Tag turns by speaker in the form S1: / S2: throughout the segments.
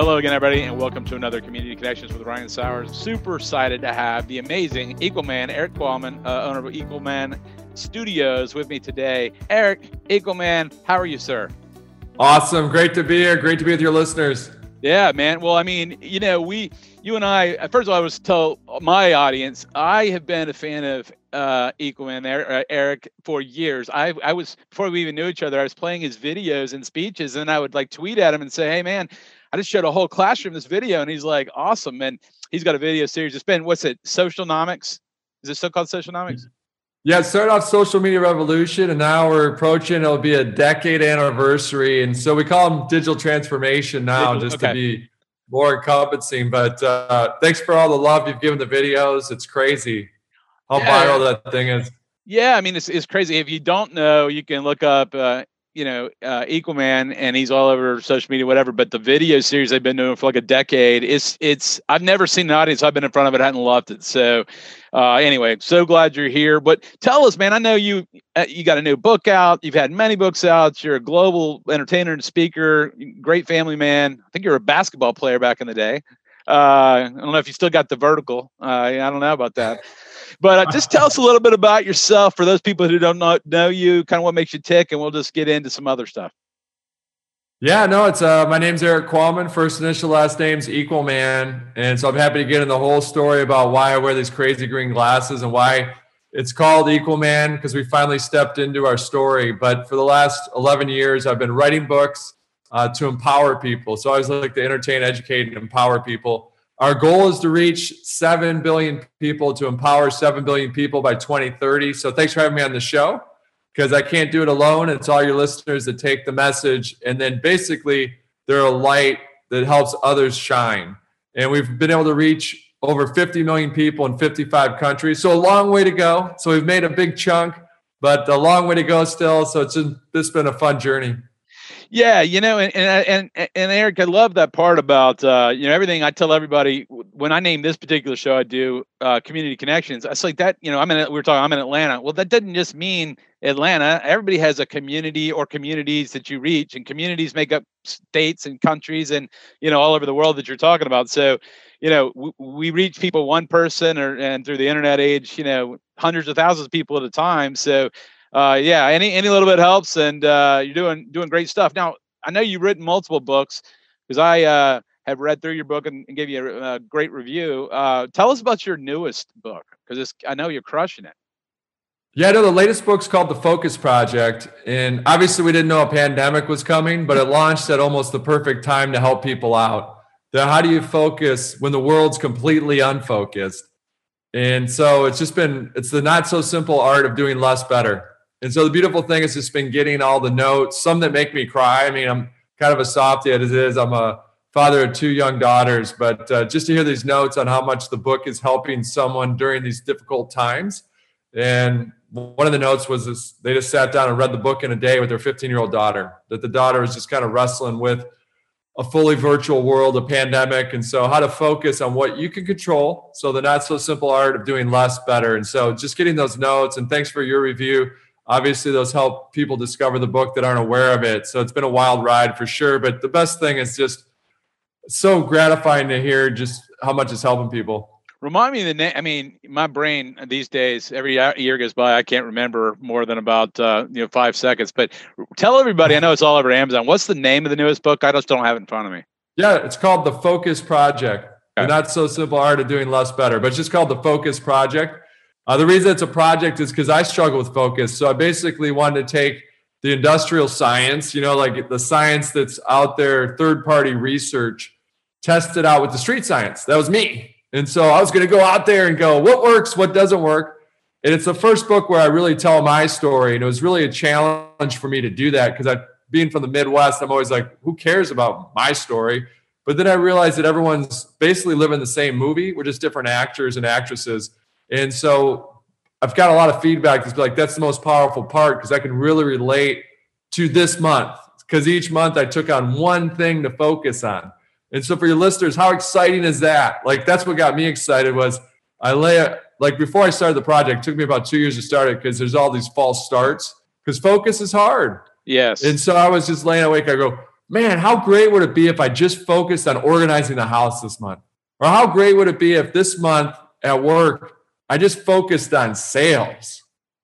S1: Hello again, everybody, and welcome to another Community Connections with Ryan Sowers. Super excited to have the amazing Equal Man, Erik Qualman, uh, owner of Equalman Studios, with me today. Erik, Equal Man, how are you, sir?
S2: Awesome. Great to be here. Great to be with your listeners.
S1: Yeah, man. Well, I mean, you know, we, you and I, uh, first of all, I was tell my audience, I have been a fan of uh, Equalman, uh, Erik, for years. I, I was, before we even knew each other, I was playing his videos and speeches, and I would like tweet at him and say, hey, man, I just showed a whole classroom this video, and he's like, awesome. And he's got a video series. It's been what's it? Socialnomics. Is it still called Socialnomics?
S2: Yeah, it started off social media revolution, and now we're approaching. It'll be a decade anniversary, and so we call them digital transformation now, digital, just okay. to be more encompassing. But uh, thanks for all the love you've given the videos. It's crazy how yeah. viral that thing is.
S1: Yeah, I mean it's, it's crazy. If you don't know, you can look up uh, you know, uh, Equalman, and he's all over social media, whatever. But the video series they've been doing for like a decade, it's it's. I've never seen an audience I've been in front of it I hadn't loved it. So, uh, anyway, so glad you're here. But tell us, man. I know you uh, you got a new book out. You've had many books out. You're a global entertainer and speaker. Great family man. I think you're a basketball player back in the day. Uh, I don't know if you still got the vertical. Uh, I don't know about that. But uh, just tell us a little bit about yourself for those people who don't know, know you, kind of what makes you tick, and we'll just get into some other stuff.
S2: Yeah, no, it's uh, my name's Erik Qualman. First initial, last name's Equal Man, and so I'm happy to get in the whole story about why I wear these crazy green glasses and why it's called Equal Man because we finally stepped into our story. But for the last 11 years, I've been writing books uh, to empower people. So I always like to entertain, educate, and empower people. Our goal is to reach 7 billion people, to empower 7 billion people by 2030. So thanks for having me on the show because I can't do it alone. It's all your listeners that take the message. And then basically, they're a light that helps others shine. And we've been able to reach over 50 million people in 55 countries. So a long way to go. So we've made a big chunk, but a long way to go still. So it's just, it's been a fun journey.
S1: Yeah, you know, and and and, and Erik, I love that part about uh, you know everything. I tell everybody when I name this particular show, I do uh, community connections. I like that. You know, I'm in. We are talking. I'm in Atlanta. Well, that doesn't just mean Atlanta. Everybody has a community or communities that you reach, and communities make up states and countries, and you know all over the world that you're talking about. So, you know, we, we reach people one person, or and through the internet age, you know, hundreds of thousands of people at a time. So uh, yeah, any any little bit helps, and uh, you're doing doing great stuff. Now, I know you've written multiple books because I uh, have read through your book and, and gave you a, a great review. Uh, tell us about your newest book because I know you're crushing it.
S2: Yeah, no, the latest book's called The Focus Project. And obviously, we didn't know a pandemic was coming, but it launched at almost the perfect time to help people out. The, how do you focus when the world's completely unfocused? And so it's just been, it's the not so simple art of doing less better. And so the beautiful thing is just been getting all the notes, some that make me cry. I mean, I'm kind of a softy as it is. I'm a father of two young daughters, but uh, just to hear these notes on how much the book is helping someone during these difficult times. And one of the notes was this, they just sat down and read the book in a day with their 15 year old daughter, that the daughter was just kind of wrestling with a fully virtual world, a pandemic. And so, how to focus on what you can control. So, the not so simple art of doing less better. And so, just getting those notes, and thanks for your review obviously those help people discover the book that aren't aware of it. So it's been a wild ride for sure. But the best thing is just so gratifying to hear just how much it's helping people.
S1: Remind me the name i mean my brain these days every year goes by i can't remember more than about uh, you know five seconds. But tell everybody i know it's all over amazon. What's the name of the newest book? I just don't have it in front of me.
S2: Yeah it's called the focus project. Okay. not so simple art of doing less better but it's just called the focus project uh, the reason it's a project is because I struggle with focus. So I basically wanted to take the industrial science, you know, like the science that's out there, third party research, test it out with the street science. That was me. And so I was going to go out there and go, what works, what doesn't work. And it's the first book where I really tell my story. And it was really a challenge for me to do that because I, being from the Midwest, I'm always like, who cares about my story? But then I realized that everyone's basically living the same movie. We're just different actors and actresses. And so I've got a lot of feedback that's like, that's the most powerful part because I can really relate to this month. Because each month I took on one thing to focus on. And so for your listeners, how exciting is that? Like that's what got me excited was I lay it like before I started the project, took me about two years to start it because there's all these false starts. Because focus is hard.
S1: Yes.
S2: And so I was just laying awake. I go, man, how great would it be if I just focused on organizing the house this month? Or how great would it be if this month at work I just focused on sales?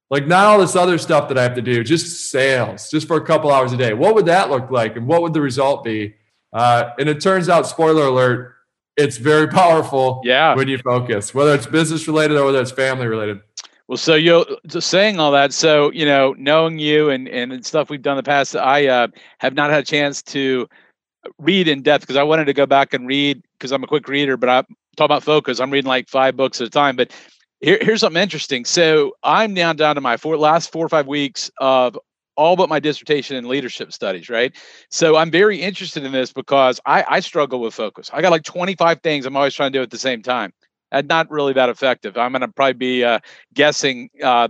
S2: Like not all this other stuff that I have to do, just sales, just for a couple hours a day. What would that look like? And what would the result be? Uh, and it turns out, spoiler alert, it's very powerful
S1: yeah.
S2: when you focus, whether it's business related or whether it's family related.
S1: Well, so you just saying all that, so you know, knowing you and and stuff we've done in the past, I uh, have not had a chance to read in depth because I wanted to go back and read because I'm a quick reader, but I talk about focus. I'm reading like five books at a time. But here, here's something interesting. So I'm now down to my four last four or five weeks of all but my dissertation in leadership studies, right? So I'm very interested in this because I, I struggle with focus. I got like 25 things I'm always trying to do at the same time. And not really that effective. I'm going to probably be uh, guessing, uh,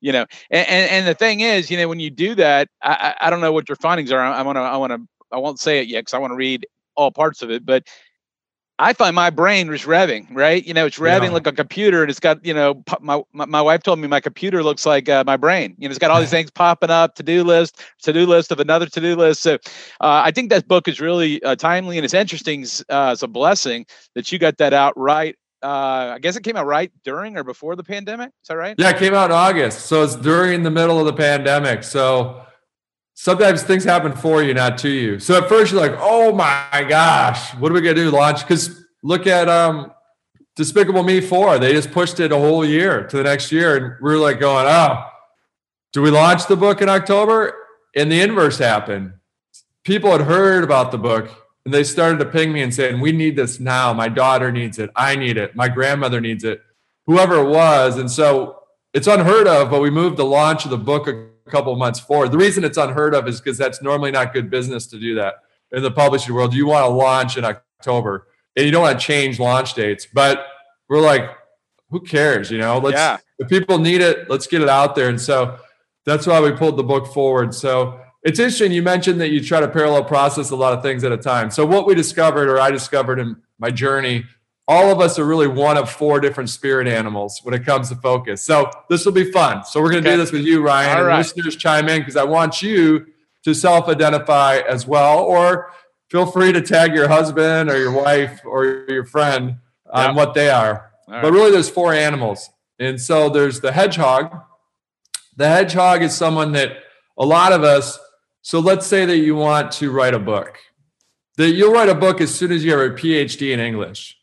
S1: you know. And, and, and the thing is, you know, when you do that, I, I don't know what your findings are. I want to I want to I won't say it yet because I want to read all parts of it. But I find my brain is revving, right? You know, it's revving yeah. like a computer, and it's got, you know, my my, wife told me my computer looks like uh, my brain. You know, it's got all these things popping up, to do list, to do list of another to do list. So, uh, I think that book is really uh, timely and it's interesting. Uh, it's a blessing that you got that out right. Uh, I guess it came out right during or before the pandemic. Is that right?
S2: Yeah, it came out in August, so it's during the middle of the pandemic. So sometimes things happen for you, not to you. So at first you're like, oh my gosh, what are we gonna do? Launch? Because look at um Despicable Me 4. They just pushed it a whole year to the next year. And we are like going, oh, do we launch the book in October? And the inverse happened. People had heard about the book and they started to ping me and saying, We need this now. My daughter needs it. I need it. My grandmother needs it. Whoever it was. And so it's unheard of, but we moved the launch of the book couple months forward. The reason it's unheard of is because that's normally not good business to do that in the publishing world. You want to launch in October and you don't want to change launch dates. But we're like, who cares? You know, let's yeah. if people need it, let's get it out there. And so that's why we pulled the book forward. So it's interesting. You mentioned that you try to parallel process a lot of things at a time. So what we discovered, or I discovered in my journey, all of us are really one of four different spirit animals when it comes to focus. So this will be fun. So we're going to okay. do this with you, Ryan, all and right. listeners chime in because I want you to self-identify as well, or feel free to tag your husband or your wife or your friend on yep. what they are. All but really, there's four animals, and so there's the hedgehog. The hedgehog is someone that a lot of us. So let's say that you want to write a book. That you'll write a book as soon as you have a PhD in English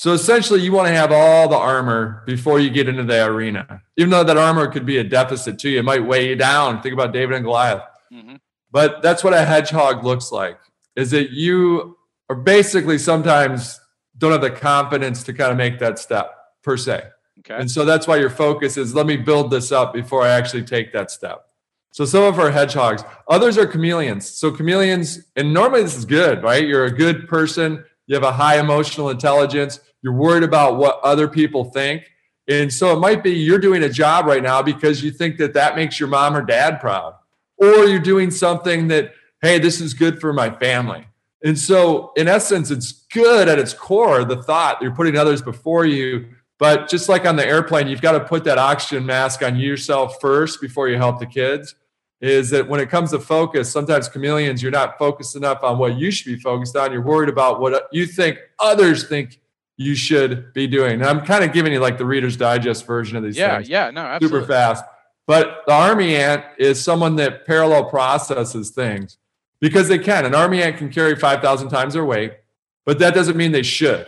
S2: so essentially, you want to have all the armor before you get into the arena. Even though that armor could be a deficit to you, it might weigh you down. Think about David and Goliath. Mm-hmm. But that's what a hedgehog looks like. Is that you are basically sometimes don't have the confidence to kind of make that step per se. Okay. And so that's why your focus is let me build this up before I actually take that step. So some of our hedgehogs, others are chameleons. So chameleons, and normally this is good, right? You're a good person, you have a high emotional intelligence you're worried about what other people think. And so it might be you're doing a job right now because you think that that makes your mom or dad proud, or you're doing something that, hey, this is good for my family. And so, in essence, it's good at its core, the thought you're putting others before you. But just like on the airplane, you've got to put that oxygen mask on yourself first before you help the kids. Is that when it comes to focus, sometimes chameleons, you're not focused enough on what you should be focused on. You're worried about what you think others think you should be doing. And I'm kind of giving you like the Reader's Digest version of these
S1: yeah,
S2: things.
S1: Yeah, yeah, no, absolutely.
S2: Super fast. But the army ant is someone that parallel processes things because they can. An army ant can carry 5,000 times their weight, but that doesn't mean they should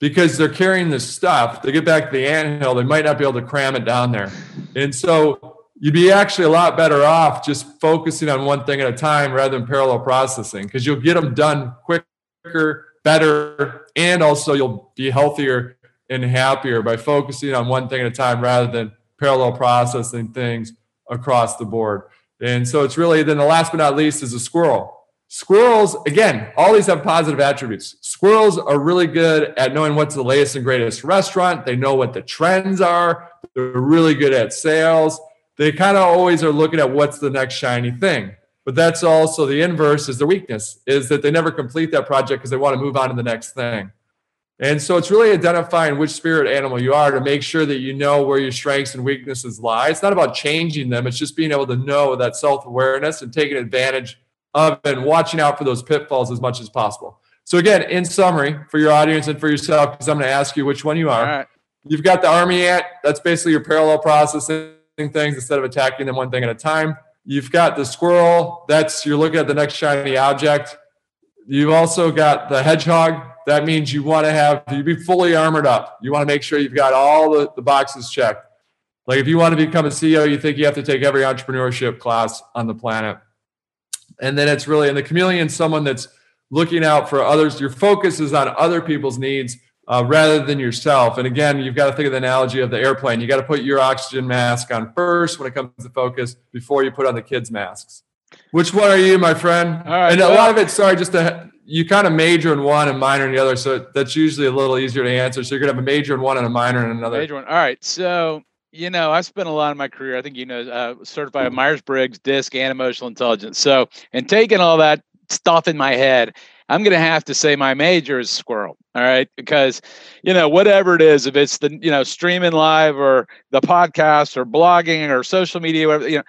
S2: because they're carrying this stuff. They get back to the ant hill, they might not be able to cram it down there. And so you'd be actually a lot better off just focusing on one thing at a time rather than parallel processing because you'll get them done quicker better and also you'll be healthier and happier by focusing on one thing at a time rather than parallel processing things across the board. And so it's really then the last but not least is a squirrel. Squirrels, again, all these have positive attributes. Squirrels are really good at knowing what's the latest and greatest restaurant. They know what the trends are. They're really good at sales. They kind of always are looking at what's the next shiny thing. But that's also the inverse is their weakness, is that they never complete that project because they want to move on to the next thing. And so it's really identifying which spirit animal you are to make sure that you know where your strengths and weaknesses lie. It's not about changing them, it's just being able to know that self awareness and taking advantage of and watching out for those pitfalls as much as possible. So, again, in summary, for your audience and for yourself, because I'm going to ask you which one you are. You've got the army ant. That's basically your parallel processing things instead of attacking them one thing at a time. You've got the squirrel. That's you're looking at the next shiny object. You've also got the hedgehog. That means you want to have you be fully armored up. You want to make sure you've got all the, the boxes checked. Like if you want to become a CEO, you think you have to take every entrepreneurship class on the planet. And then it's really, and the chameleon, someone that's looking out for others. Your focus is on other people's needs uh, rather than yourself. And again, you've got to think of the analogy of the airplane. You got to put your oxygen mask on first when it comes to focus before you put on the kids' masks. Which one are you, my friend? and a lot of it, sorry, just to, you kind of major in one and minor in the other. So that's usually a little easier to answer. So you're going to have a major in one and a minor in another.
S1: Major one. All right. So you know, I've spent a lot of my career, I think you know, uh, certified Myers Briggs, DISC, and emotional intelligence. So, and taking all that stuff in my head, I'm going to have to say my major is squirrel. All right. Because, you know, whatever it is, if it's the, you know, streaming live or the podcast or blogging or social media, whatever, you know,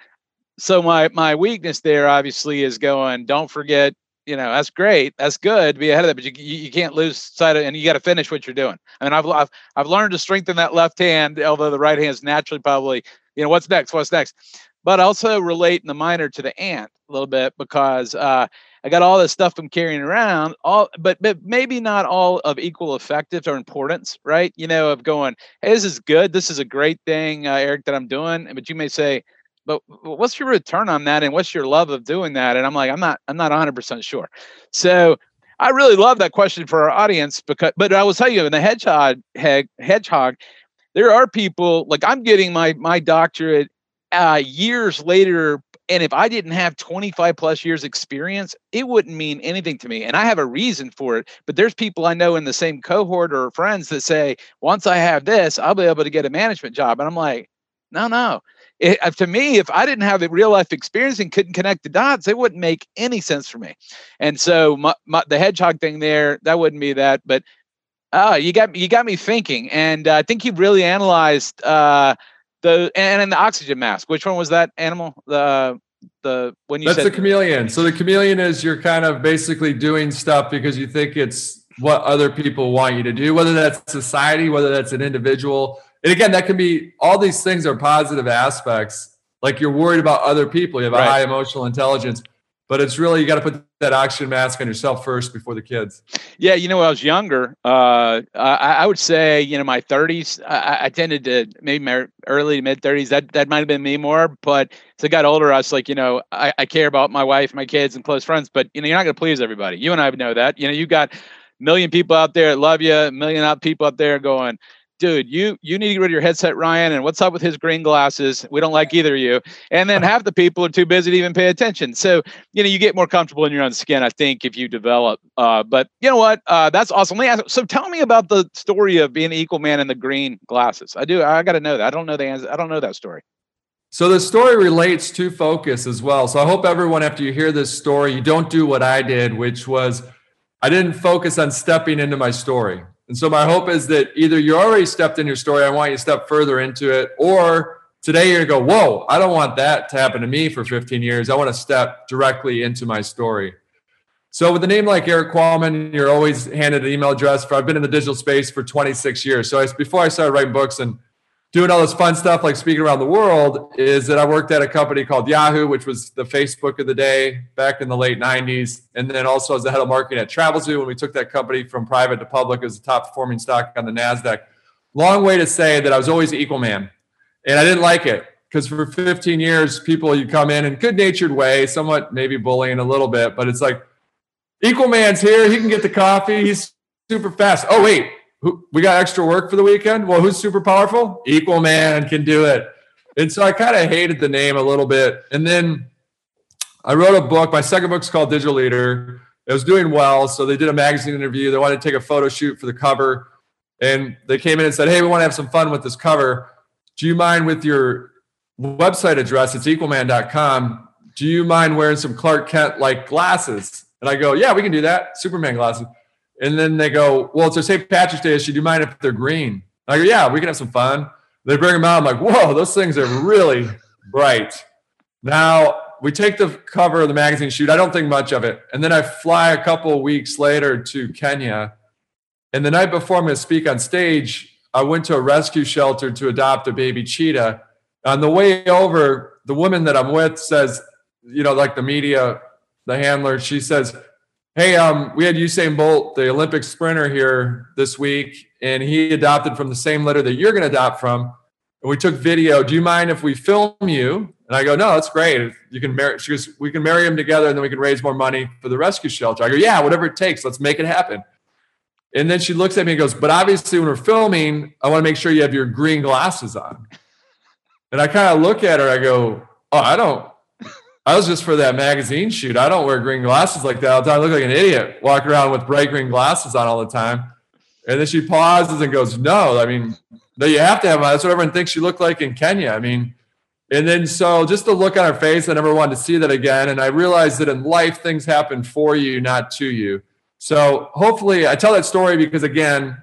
S1: so my, my weakness there obviously is going, don't forget you know that's great. That's good. To be ahead of that but you, you can't lose sight of and you got to finish what you're doing. I mean I've, I've i've learned to strengthen that left hand although the right hand is naturally probably you know what's next? What's next? But also relate in the minor to the ant a little bit because uh, I got all this stuff I'm carrying around, all but but maybe not all of equal effective or importance, right? You know, of going, hey, this is good, this is a great thing, uh, Erik, that I'm doing. But you may say, but what's your return on that and what's your love of doing that and i'm like i'm not i'm not 100% sure so i really love that question for our audience because but i will tell you in the hedgehog hedgehog there are people like i'm getting my my doctorate uh, years later and if i didn't have 25 plus years experience it wouldn't mean anything to me and i have a reason for it but there's people i know in the same cohort or friends that say once i have this i'll be able to get a management job and i'm like no no it, to me, if I didn't have the real life experience and couldn't connect the dots, it wouldn't make any sense for me. And so my, my, the hedgehog thing there, that wouldn't be that. But uh, you got you got me thinking, and uh, I think you really analyzed uh, the and, and the oxygen mask. Which one was that animal? The uh, the when you
S2: that's
S1: said-
S2: the chameleon. So the chameleon is you're kind of basically doing stuff because you think it's what other people want you to do, whether that's society, whether that's an individual and again, that can be all these things are positive aspects. Like you're worried about other people, you have a right. high emotional intelligence, but it's really you got to put that oxygen mask on yourself first before the kids.
S1: Yeah, you know, when I was younger, uh, I, I, would say, you know, my 30s, I, I tended to maybe my early to mid 30s. That that might have been me more, but as I got older, I was like, you know, I, I care about my wife, my kids, and close friends. But you know, you're not going to please everybody. You and I know that. You know, you've got million people out there that love you, million out people out there going, dude, you you need to get rid of your headset, Ryan. And what's up with his green glasses? We don't like either of you. And then half the people are too busy to even pay attention. So you know, you get more comfortable in your own skin, I think, if you develop. Uh, but you know what? Uh, that's awesome. So tell me about the story of being the equal man in the green glasses. I do. I got to know that. I don't know the answer. I don't know that story.
S2: So the story relates to focus as well. So I hope everyone, after you hear this story, you don't do what I did, which was I didn't focus on stepping into my story. And so my hope is that either you already stepped in your story, I want you to step further into it, or today you're gonna go, whoa, I don't want that to happen to me for 15 years. I want to step directly into my story. So with a name like Erik Qualman, you're always handed an email address for I've been in the digital space for 26 years. So I, before I started writing books and doing all this fun stuff like speaking around the world is that I worked at a company called Yahoo, which was the Facebook of the day back in the late 90s. And then also as the head of marketing at Travelzoo when we took that company from private to public as the top performing stock on the NASDAQ. Long way to say that I was always an equal man. And I didn't like it because for 15 years, people you come in in good natured way, somewhat maybe bullying a little bit, but it's like equal man's here. He can get the coffee. He's super fast. Oh, wait, who, we got extra work for the weekend. Well, who's super powerful? Equal man can do it. And so I kind of hated the name a little bit. And then I wrote a book. My second book's called Digital Leader. It was doing well. So they did a magazine interview. They wanted to take a photo shoot for the cover. And they came in and said, Hey, we want to have some fun with this cover. Do you mind with your website address? It's equalman.com. Do you mind wearing some Clark Kent like glasses? And I go, Yeah, we can do that. Superman glasses. And then they go, Well, it's a St. Patrick's Day issue. Do you mind if they're green? I go, Yeah, we can have some fun. They bring them out. I'm like, Whoa, those things are really bright. Now we take the cover of the magazine shoot. I don't think much of it. And then I fly a couple weeks later to Kenya. And the night before I'm going to speak on stage, I went to a rescue shelter to adopt a baby cheetah. On the way over, the woman that I'm with says, you know, like the media, the handler, she says, Hey, um, we had Usain Bolt, the Olympic sprinter, here this week, and he adopted from the same litter that you're going to adopt from. And we took video. Do you mind if we film you? And I go, no, that's great. You can marry. She goes, we can marry him together, and then we can raise more money for the rescue shelter. I go, yeah, whatever it takes. Let's make it happen. And then she looks at me and goes, but obviously, when we're filming, I want to make sure you have your green glasses on. And I kind of look at her. I go, oh, I don't. I was just for that magazine shoot. I don't wear green glasses like that all the time. I look like an idiot walking around with bright green glasses on all the time. And then she pauses and goes, no, I mean, no, you have to have That's what everyone thinks you look like in Kenya. I mean, and then so just the look on her face, I never wanted to see that again. And I realized that in life, things happen for you, not to you. So hopefully, I tell that story because again,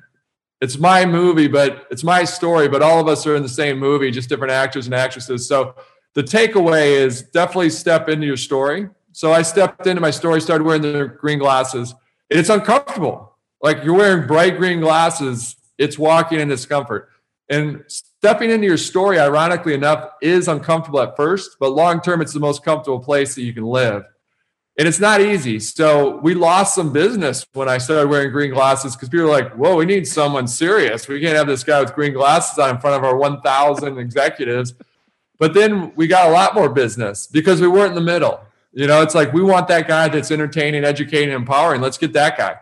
S2: it's my movie, but it's my story. But all of us are in the same movie, just different actors and actresses. So the takeaway is definitely step into your story. So I stepped into my story, started wearing the green glasses. It's uncomfortable. Like you're wearing bright green glasses, it's walking in discomfort. And stepping into your story, ironically enough, is uncomfortable at first, but long term, it's the most comfortable place that you can live. And it's not easy. So we lost some business when I started wearing green glasses because people were like, whoa, we need someone serious. We can't have this guy with green glasses on in front of our 1,000 executives. But then we got a lot more business because we weren't in the middle. You know, it's like we want that guy that's entertaining, educating, empowering. Let's get that guy.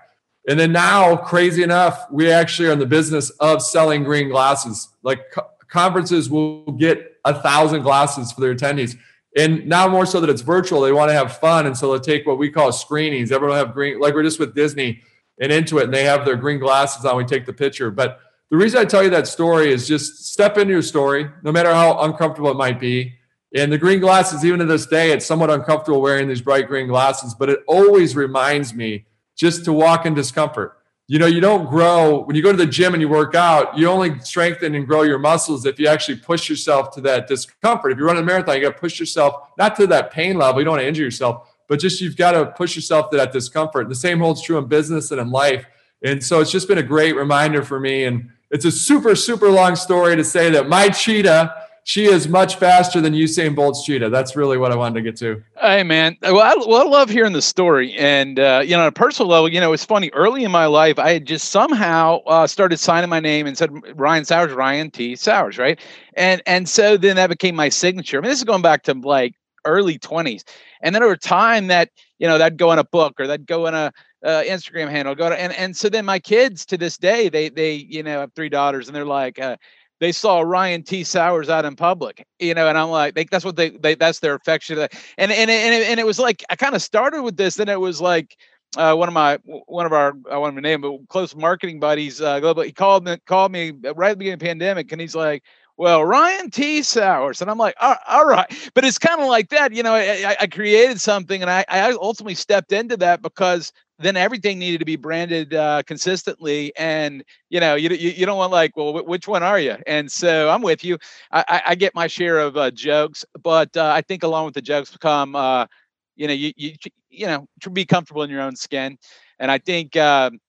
S2: And then now, crazy enough, we actually are in the business of selling green glasses. Like co- conferences will get a thousand glasses for their attendees. And now more so that it's virtual, they want to have fun. And so they'll take what we call screenings. Everyone will have green, like we're just with Disney and Intuit, and they have their green glasses on. We take the picture. But the reason I tell you that story is just step into your story, no matter how uncomfortable it might be. And the green glasses, even to this day, it's somewhat uncomfortable wearing these bright green glasses, but it always reminds me just to walk in discomfort. You know, you don't grow when you go to the gym and you work out, you only strengthen and grow your muscles if you actually push yourself to that discomfort. If you run a marathon, you got to push yourself not to that pain level, you don't want to injure yourself, but just you've got to push yourself to that discomfort. The same holds true in business and in life. And so it's just been a great reminder for me. And it's a super, super long story to say that my cheetah she is much faster than Usain Bolt's cheetah. That's really what I wanted to get to.
S1: Hey, man. Well, I, well, I love hearing the story. And, uh, you know, on a personal level, you know, it's funny. Early in my life, I had just somehow uh, started signing my name and said Ryan Sowers, Ryan T. Sowers, right? And and so then that became my signature. I mean, this is going back to like early 20s. And then over time, that, you know, that'd go in a book or that'd go in a, uh, Instagram handle. Go to and and so then my kids to this day they they you know have three daughters and they're like uh, they saw Ryan T. Sowers out in public, you know, and I'm like, they, that's what they, they, that's their affection. And, and, and, it, and it was like, I kind of started with this, then it was like, uh, one of my, one of our, I want to name, but close marketing buddies, uh, global, he called me, called me right at the beginning of the pandemic. And he's like, well, Ryan T. Sowers. And I'm like, all, all right. But it's kind of like that. You know, I, I created something and I, I ultimately stepped into that because then everything needed to be branded uh, consistently. And you know, you, you, you don't want like, well, w- which one are you? And so I'm with you. I, I, get my share of uh, jokes, but uh, I think along with the jokes come, uh, you know, you you you know, to be comfortable in your own skin. And I think, um,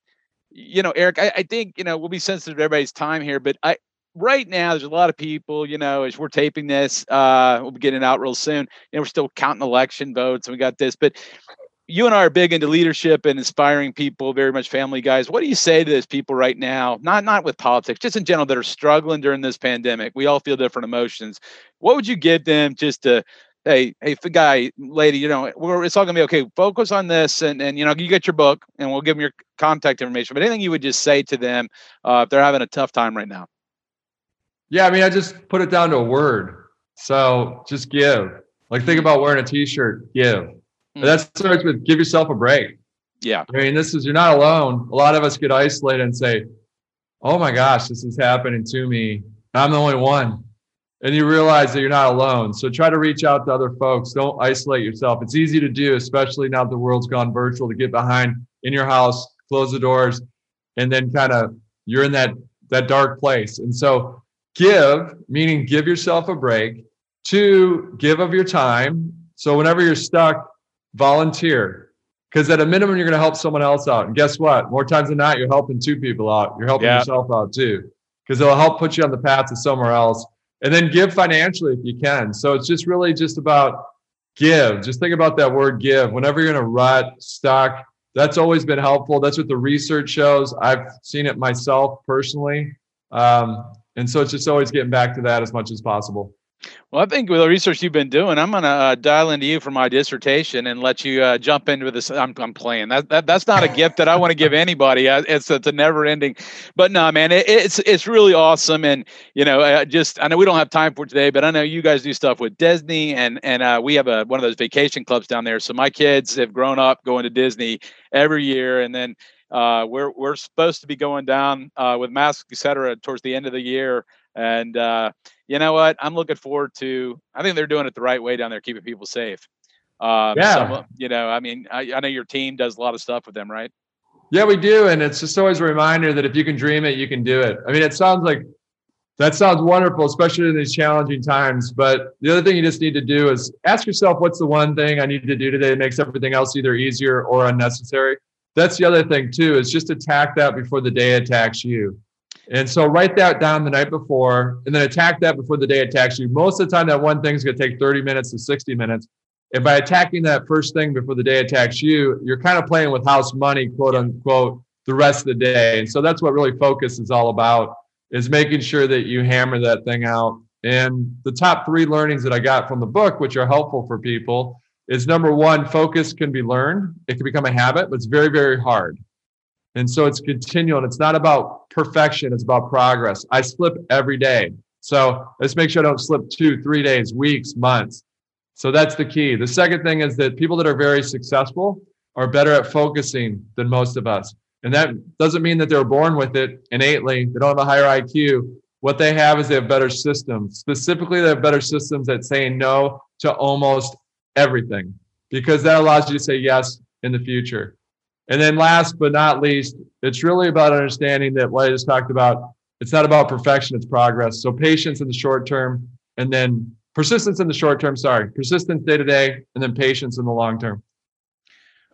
S1: you know, Erik, I, I think you know we'll be sensitive to everybody's time here, but I right now there's a lot of people you know as we're taping this uh we'll be getting out real soon and we're still counting election votes and we got this but you and I are big into leadership and inspiring people, very much family guys. What do you say to those people right now? Not not with politics, just in general that are struggling during this pandemic. We all feel different emotions. What would you give them just to hey, hey, guy, lady, you know, it's all gonna be okay. Focus on this, and and you know, you get your book, and we'll give them your contact information. But anything you would just say to them uh, if they're having a tough time right now?
S2: Yeah, I mean, I just put it down to a word. So just give. Like think about wearing a T-shirt. Give Mm. That starts with give yourself a break.
S1: Yeah.
S2: I mean, this is, you're not alone. A lot of us get isolated and say, oh my gosh, this is happening to me. I'm the only one. And you realize that you're not alone. So try to reach out to other folks. Don't isolate yourself. It's easy to do, especially now that the world's gone virtual, to get behind in your house, close the doors, and then kind of you're in that that dark place. And so give, meaning give yourself a break. Two, give of your time. So whenever you're stuck, volunteer. Because at a minimum you're going to help someone else out. And guess what? More times than not you're helping two people out. You're helping yeah. yourself out too. Because it'll help put you on the path to somewhere else. And then give financially if you can. So it's just really just about give. Just think about that word give. Whenever you're in a rut stuck that's always been helpful. That's what the research shows. I've seen it myself personally. Um, and so it's just always getting back to that as much as possible
S1: well, I think with the research you've been doing, I'm going to uh, dial into you for my dissertation and let you uh, jump into this. I'm, I'm playing that, that. That's not a gift that I want to give anybody. It's it's a never ending. But no, man, it, it's it's really awesome. And you know, uh, just I know we don't have time for today, but I know you guys do stuff with Disney, and and uh, we have a one of those vacation clubs down there. So my kids have grown up going to Disney every year, and then uh, we're we're supposed to be going down uh, with masks, et cetera, towards the end of the year. And uh, you know what? I'm looking forward to. I think they're doing it the right way down there, keeping people safe. Um, yeah. Some, you know, I mean, I, I know your team does a lot of stuff with them, right?
S2: Yeah, we do, and it's just always a reminder that if you can dream it, you can do it. I mean, it sounds like that sounds wonderful, especially in these challenging times. But the other thing you just need to do is ask yourself, what's the one thing I need to do today that makes everything else either easier or unnecessary? That's the other thing too, is just attack that before the day attacks you. And so write that down the night before and then attack that before the day attacks you. Most of the time, that one thing is going to take 30 minutes to 60 minutes. And by attacking that first thing before the day attacks you, you're kind of playing with house money, quote unquote, the rest of the day. And so that's what really focus is all about is making sure that you hammer that thing out. And the top three learnings that I got from the book, which are helpful for people, is number one, focus can be learned. It can become a habit, but it's very, very hard. And so it's continual it's not about perfection, it's about progress. I slip every day. So let's make sure I don't slip two, three days, weeks, months. So that's the key. The second thing is that people that are very successful are better at focusing than most of us. And that doesn't mean that they're born with it innately. They don't have a higher IQ. What they have is they have better systems. Specifically, they have better systems at saying no to almost everything because that allows you to say yes in the future. And then last but not least, it's really about understanding that what I just talked about, it's not about perfection, it's progress. So patience in the short term and then persistence in the short term, sorry, persistence day to day, and then patience in the long term.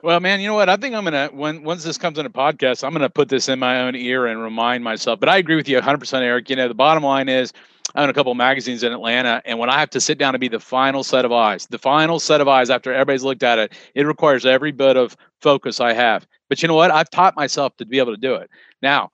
S1: Well, man, you know what? I think I'm gonna when once this comes in a podcast, I'm gonna put this in my own ear and remind myself. But I agree with you 100, percent Erik. You know, the bottom line is I own a couple magazines in Atlanta, and when I have to sit down to be the final set of eyes, the final set of eyes after everybody's looked at it, it requires every bit of focus I have. But you know what? I've taught myself to be able to do it. Now,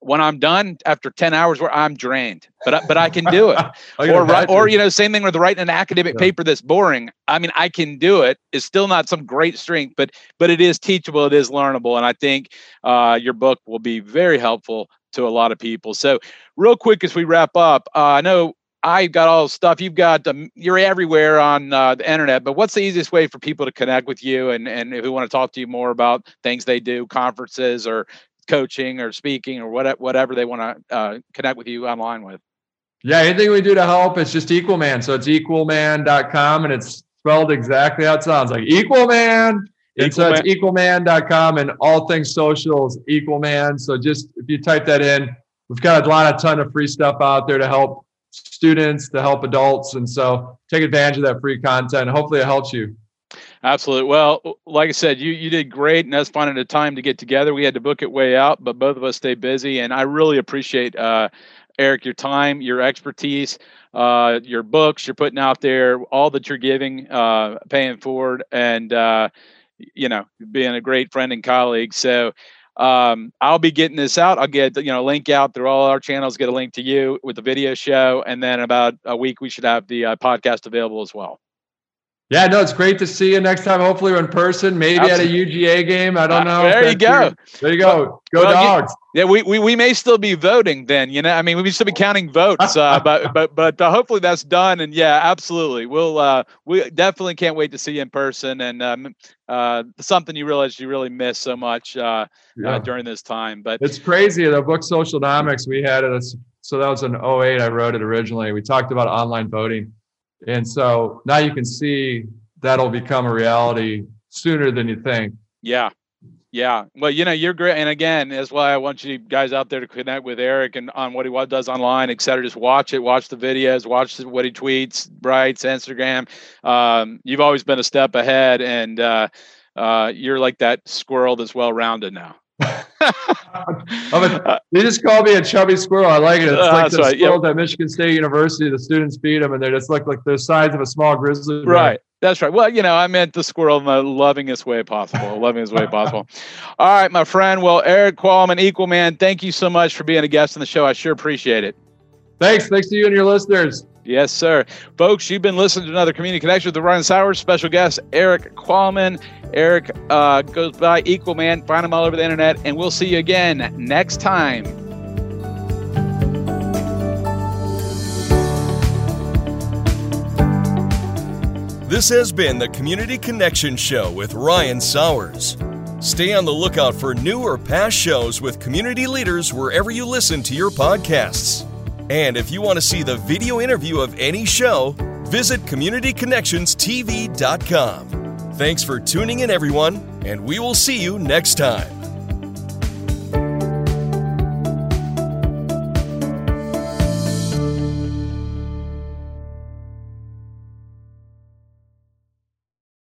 S1: when I'm done after 10 hours where I'm drained, but I, but I can do it. or or you know, same thing with writing an academic yeah. paper that's boring. I mean, I can do it. It's still not some great strength, but but it is teachable. It is learnable, and I think uh, your book will be very helpful to a lot of people. So, real quick as we wrap up, uh, I know I've got all the stuff. You've got um, you're everywhere on uh, the internet. But what's the easiest way for people to connect with you and and we want to talk to you more about things they do, conferences or coaching or speaking or whatever whatever they want to uh, connect with you online with?
S2: Yeah, anything we do to help, it's just Equal Man. So it's equalman.com and it's spelled exactly how it sounds like Equalman. And so it's equalman.com and all things socials, Equalman. So just if you type that in, we've got a lot of ton of free stuff out there to help students, to help adults. And so take advantage of that free content. Hopefully it helps you.
S1: Absolutely. Well, like I said, you you did great, and us finding a time to get together. We had to book it way out, but both of us stay busy, and I really appreciate uh, Erik your time, your expertise, uh, your books you're putting out there, all that you're giving, uh, paying forward, and uh, you know, being a great friend and colleague. So um, I'll be getting this out. I'll get you know link out through all our channels. Get a link to you with the video show, and then about a week we should have the uh, podcast available as well.
S2: Yeah, no, it's great to see you next time. Hopefully, we're in person. Maybe Absolutely. at a UGA game. I don't know.
S1: Uh, there you go.
S2: There you go. Go well, dogs.
S1: Yeah, we, we we may still be voting then. You know, I mean, we may still be counting votes. Uh, but but but uh, hopefully that's done. And yeah, absolutely. We'll uh, we definitely can't wait to see you in person. And um, uh, something you realize you really miss so much uh, uh yeah. during this time. But
S2: it's crazy. The book Socialnomics we had it. So that was in 08. I wrote it originally. We talked about online voting and so now you can see that'll become a reality sooner than you think.
S1: Yeah. Yeah. Well, you know, you're great. And again, that's why I want you guys out there to connect with Erik and on what he does online, et cetera. Just watch it, watch the videos, watch what he tweets, writes, Instagram. Um, you've always been a step ahead and uh, uh, you're like that squirrel that's well rounded now.
S2: a, they just call me a chubby squirrel. I like it. It's uh, like the right. squirrels at Michigan State University. The students feed them, and they just look like the size of a small grizzly.
S1: Bear. Right. That's right. Well, you know, I meant the squirrel in the lovingest way possible. lovingest way possible. All right, my friend. Well, Erik Qualman, Equal Man, thank you so much for being a guest on the show. I sure appreciate it.
S2: Thanks. Thanks to you and your listeners.
S1: Yes, sir. Folks, you've been listening to another Community Connection with the Ryan Sowers. Special guest, Erik Qualman. Erik uh, goes by Equal Man. Find him all over the internet, and we'll see you again next time.
S3: This has been the Community Connection Show with Ryan Sowers. Stay on the lookout for new or past shows with community leaders wherever you listen to your podcasts. And if you want to see the video interview of any show, visit CommunityConnectionsTV.com. Thanks for tuning in, everyone, and we will see you next time.